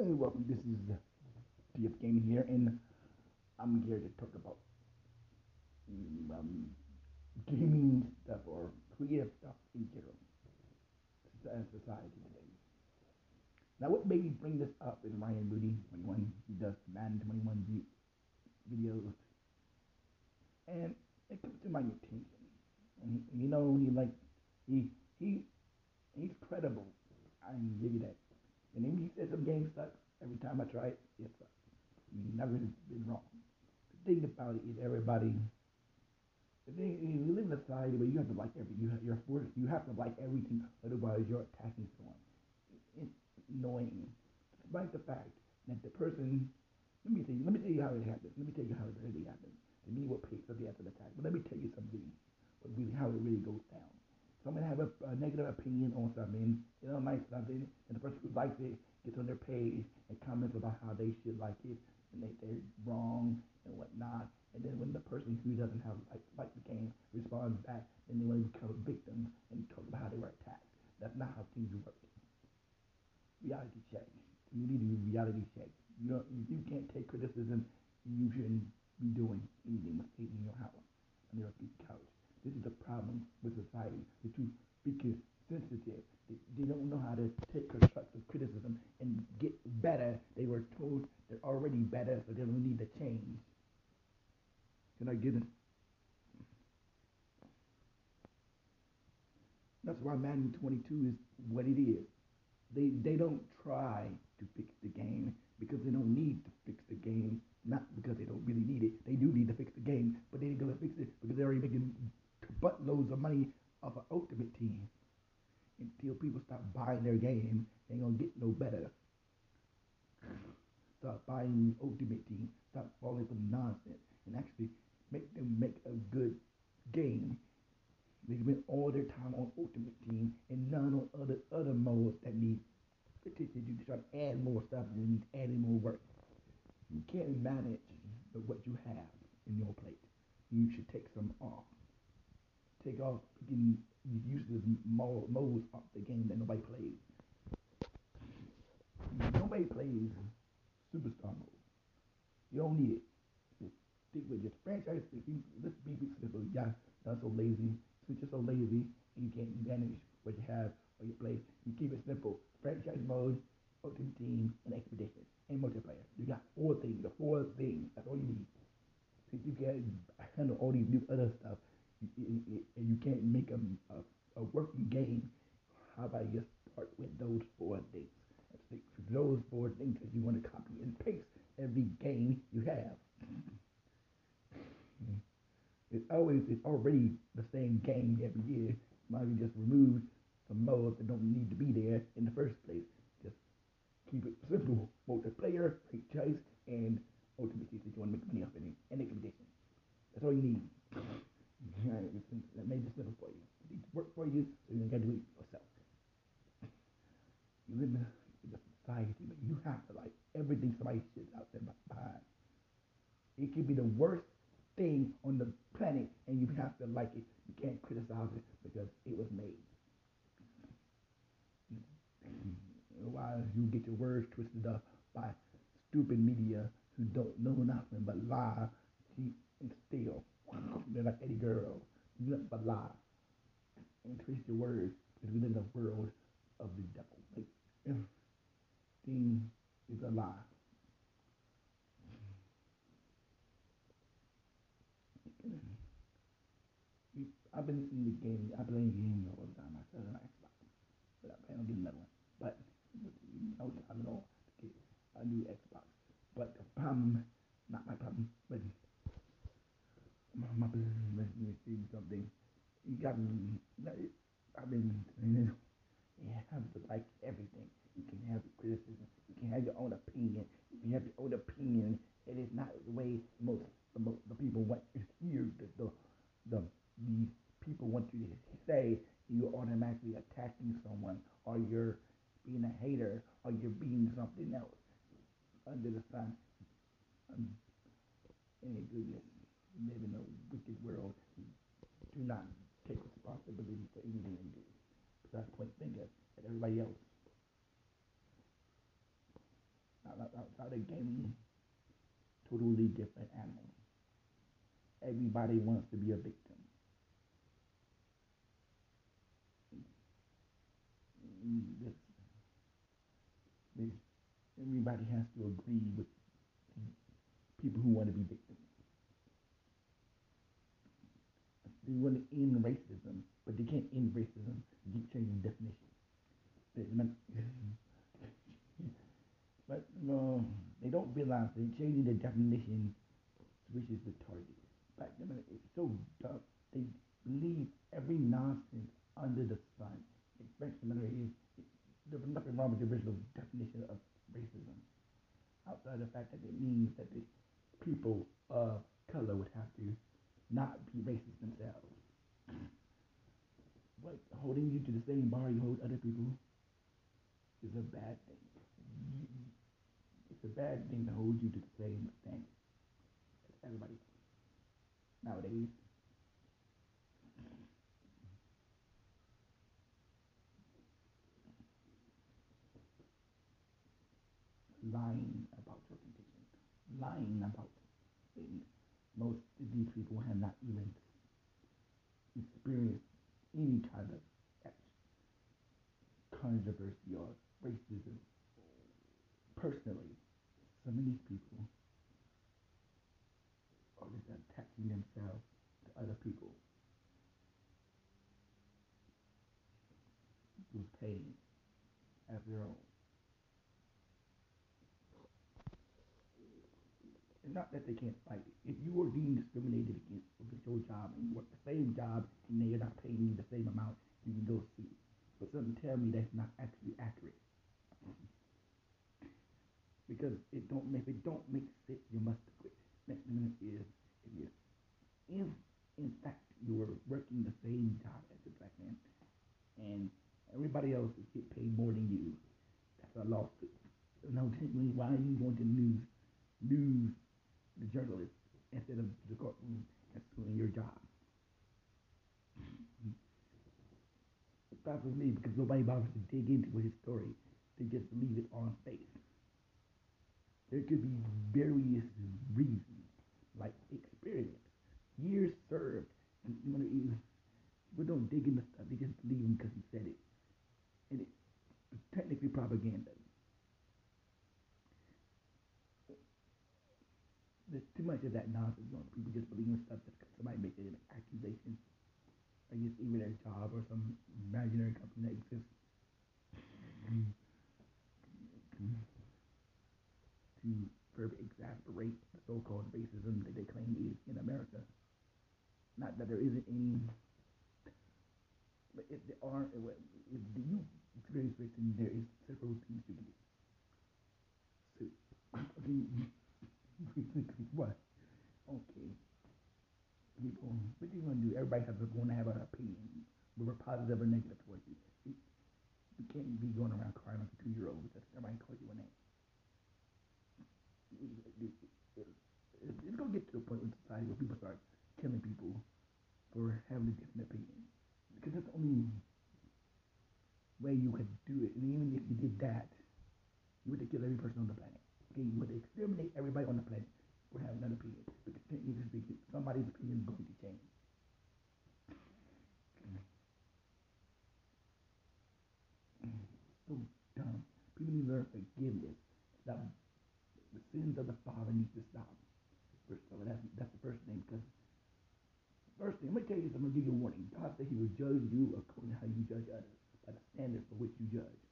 Hey, welcome. This is DF Gaming here, and I'm here to talk about um, gaming stuff or creative stuff in general society today. Now, what made me bring this up is Ryan Moody, 21. He does Madden 21 videos, and it comes to my attention. And you know, he like he he he's credible. I can give you that. And then he said some games suck. Every time I try it, it sucks. Never been wrong. The thing about it is everybody. The thing is, you live in a society where you have to like every you have, you're forced, you have to like everything, otherwise you're attacking someone. It's annoying. Despite the fact that the person, let me tell you, let me tell you how it happens. Let me tell you how it really happens. To me, what pays for the after the attack. But let me tell you something. What really, how it really goes down. Someone have a, a negative opinion on something, you know, like something, and the person who likes it gets on their page and comments about how they should like it and they, they're wrong and whatnot. And then when the person who doesn't have like, like the game responds back, then they want to become victims and talk about how they were attacked. That's not how things work. Reality check. You need to do reality check. You if you can't take criticism, you shouldn't be doing anything with in your house on your couch. This is a problem with society. They're too because sensitive. They, they don't know how to take constructive criticism and get better. They were told they're already better, so they don't need to change. Can I get it? That's why Madden 22 is what it is. They they don't try to fix the game because they don't need to fix the game. Not because they don't really need it. They do need to fix the game, but they ain't gonna fix it because they're already making buttloads of money off an ultimate team until people stop buying their game, they ain't gonna get no better. Stop buying Ultimate Team, stop falling for nonsense, and actually make them make a good game. They spend all their time on Ultimate Team and none on other other modes that need petition you to try to add more stuff and need adding more work. You can't manage what you have in your plate. You should take some off. Take off picking useless modes off the game that nobody plays. Nobody plays superstar mode. You don't need it. Just stick with your franchise. Let's be simple. Yeah, y'all so lazy. Since you're so lazy you can't manage what you have or you play, you keep it simple. Franchise mode, ultimate team, and expedition, and multiplayer. You got four things. The four things. That's all you need. Since you can't handle all these new other stuff, and you can't make a, a, a working game, how about you start with those four things? Those four things that you want to copy and paste every game you have. It's always it's already the same game every year. Might be just remove some modes that don't need to be there in the first place. Keep it simple. Multiplayer, choice, and ultimately that you want to make money off it and expedition. That's all you need. That made it simple for you. It needs to work for you, so you got to do it yourself. You live in a, society, but you have to like everything somebody shit out there behind. It could be the worst thing on the planet, and you have to like it. You can't criticize it because it was made. You get your words twisted up by stupid media who don't know nothing but lie, cheat, and steal. They're like Eddie Guerrero. Nothing but lie. And twist your words because we live in a world of the devil. Like everything is a lie. I've been in the game. I play games all the time. I have an Xbox, but I plan on getting another one. To get a new Xbox. But the problem, not my problem, but my business is something. You got me. I've been saying you have to like everything. You can have criticism. You can have your own opinion. You can have your own opinion. It is not the way most the, most, the people want to hear the, the the the people want you to say. You're automatically attacking someone, or you're being a hater, or you're being something else under the sun. Um, any goodness live in a wicked world do not take responsibility for anything they do. Because I point fingers at everybody else. Gaming, totally different animal. Everybody wants to be a victim. Everybody has to agree with people who want to be victims. They want to end racism, but they can't end racism. They keep changing definitions. But no, they don't realize they're changing the definition, which is the target. I mean, it's so dumb. They believe every nonsense under the sun. It breaks the Especially, there's nothing wrong with the original definition of racism, outside the fact that it means that the people of color would have to not be racist themselves. But holding you to the same bar you hold other people is a bad thing it's a bad thing to hold you to the same standard as everybody nowadays. Lying about your condition, lying about things. Most of these people have not even experienced any kind of controversy or racism personally of these people are just attaching themselves to other people whose pain as their own. It's not that they can't fight. If you are being discriminated against with your job and you work the same job and they're not paying you the same amount, you can go sue. But something tell me that's not actually accurate because it don't if it don't make sense, you must quit. Next thing is if you if in fact you are working the same job as a black man and everybody else is get paid more than you, that's a lawsuit. No, technically, why are you going to news news the journalist instead of the courtroom and doing your job? It baffles me because nobody bothers to dig into his story. They just leave it on face. There could be various reasons, like experience, years served. And you know, people don't dig into stuff; they just believe him because he said it, and it's technically propaganda. There's too much of that nonsense. People just believe in stuff just because somebody makes an accusation against either their job or some imaginary company that exists. Mm-hmm to further exasperate the so-called racism that they claim is in America. Not that there isn't any, but if there are, if you experience racism, there is several things you can do. So, okay, what? Okay. People, what are you going to do? Everybody has to have an opinion, whether positive or negative towards you. You can't be going around crying like a two-year-old because everybody calls you a name it's to get to a point in society where people start killing people for having a different opinion. Because that's the only way you could do it. And even if you did that, you would kill every person on the planet. Okay, you would exterminate everybody on the planet for having an opinion. Because somebody's opinion is going to change. So dumb. People need to learn forgiveness. Stop the sins of the father need to stop. First of all, that's, that's the first thing. Because first thing, let me tell you something. I'm gonna give you a warning. God said He will judge you according to how you judge others, by the standard for which you judge.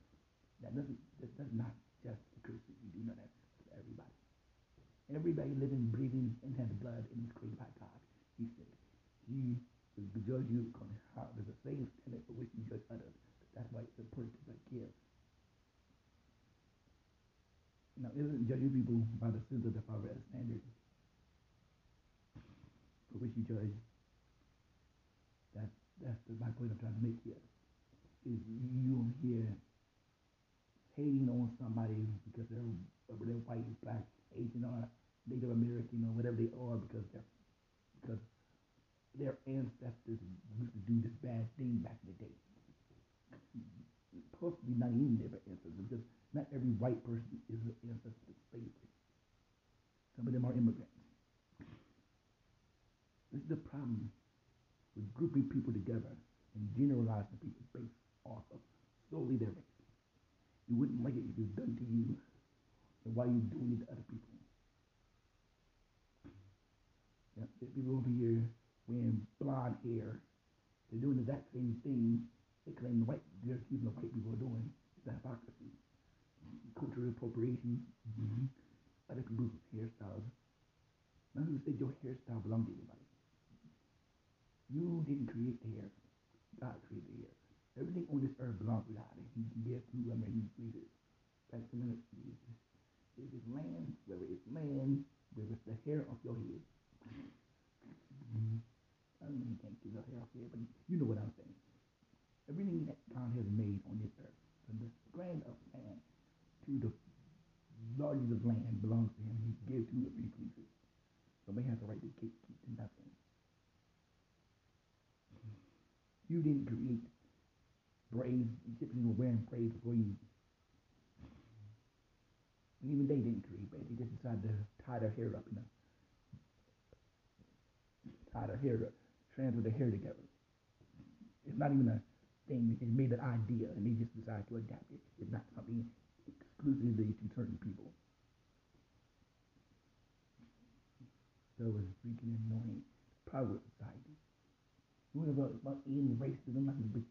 That doesn't. That does not just the Christians. You do know that for everybody. Everybody living, breathing, and has blood and is created by God. He said He will judge you according to how there's the same standard for which you judge others. That's why it's important to forgive. Now, isn't judging people by the sins of the Father as standard for which you judge? That, that's the, my point I'm trying to make here. Is you here hating on somebody because they're, they're white, black, Asian, or Native American, or whatever they are because they're because their ancestors used to do this bad thing back in the day. Possibly not even their ancestors, because Not every white person is an ancestor slavery. Some of them are immigrants. This is the problem with grouping people together and generalizing people based off of solely their race. You wouldn't like it if it was done to you, and why are you doing it to other people? Yeah, people over here wearing blonde hair, they're doing the exact same thing they claim the white, they're accusing the white people are doing. It's hypocrisy. Cultural appropriation, mm-hmm. people's hairstyles. None of you said your hairstyle belonged to anybody. You didn't create the hair. God created the hair. Everything on this earth belongs to God. He can give to whoever he pleases. That's the minute. If it's land, whether it's land, whether it's the hair of your head. Mm-hmm. I don't mean you can't keep the hair off your head, but you know what I'm saying. Everything that God has made on this earth, from the grain of sand to the largest of land belongs to him. He gives to whoever he pleases. Nobody has the right to keep, keep to nothing. You didn't create braids. Egyptians were wearing braids before you. And even they didn't create braids. They just decided to tie their hair up in a tie their hair up, transfer their hair together. It's not even a thing. It's made an idea and they just decided to adapt it. It's not something exclusively to certain people. So it's freaking annoying. Power society. What about, about end racism? Nothing but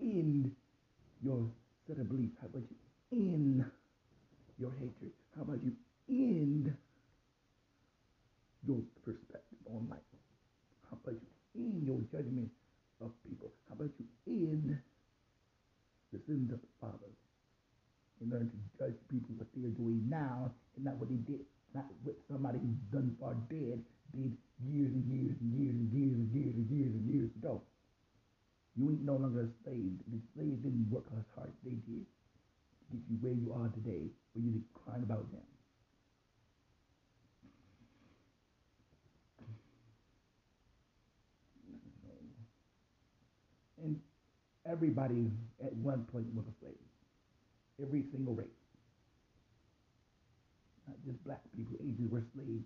end your set of beliefs. How about you end your hatred? How about you end your perspective on life? How about you end your judgment of people? How about you end the sins of the fathers and learn to judge people what they are doing now and not what they did, not what somebody who's done far dead did years and years and years and years and years and years and years ago. You ain't no longer a slave. The slaves didn't work as hard as they did to get you where you are today, where you crying about them. And everybody at one point was a slave. Every single race. Not just black people. Asians were slaves.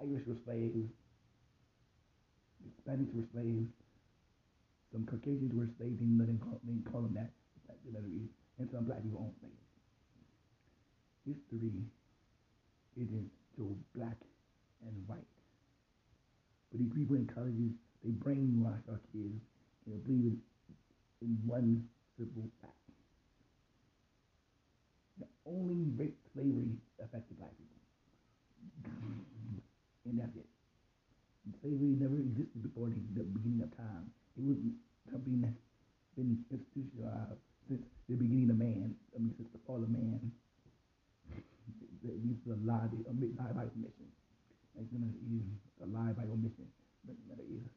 Irish were slaves. Hispanics were slaves. Some Caucasians were slaves. They didn't call, they didn't call them that. And some black people owned slaves. History, isn't so black and white. But these people in colleges, they brainwash our kids and believe in, in one simple fact. Only rape slavery affected black people. And that's it. Slavery never existed before the, the beginning of time. It was something that's been institutionalized since the beginning of man. I mean, since the fall of man. It used to lie, lie by omission. It's to use a lie by omission. But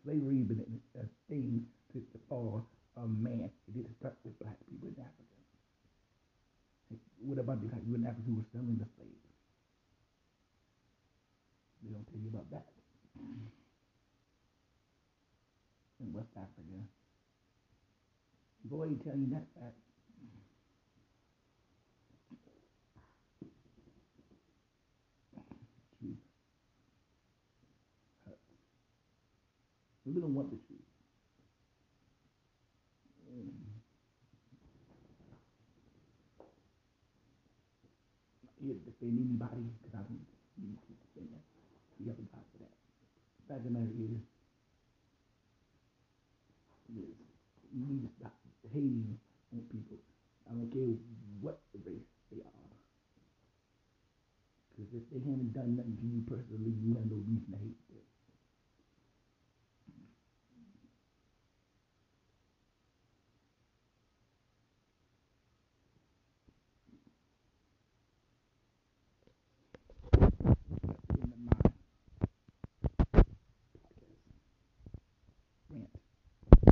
slavery been a thing since the fall of man. It didn't start with black people in Africa. What about the people in Africa who were selling the slaves? They don't tell you about that. In West Africa. Boy, tell you that fact. Truth hurts. We don't want the truth. Here to defend anybody because I don't need to defend that. Have a God for that. The fact of the matter is, is you need to stop hating on people. I don't care what race they are. Because if they haven't done nothing to you personally, you have no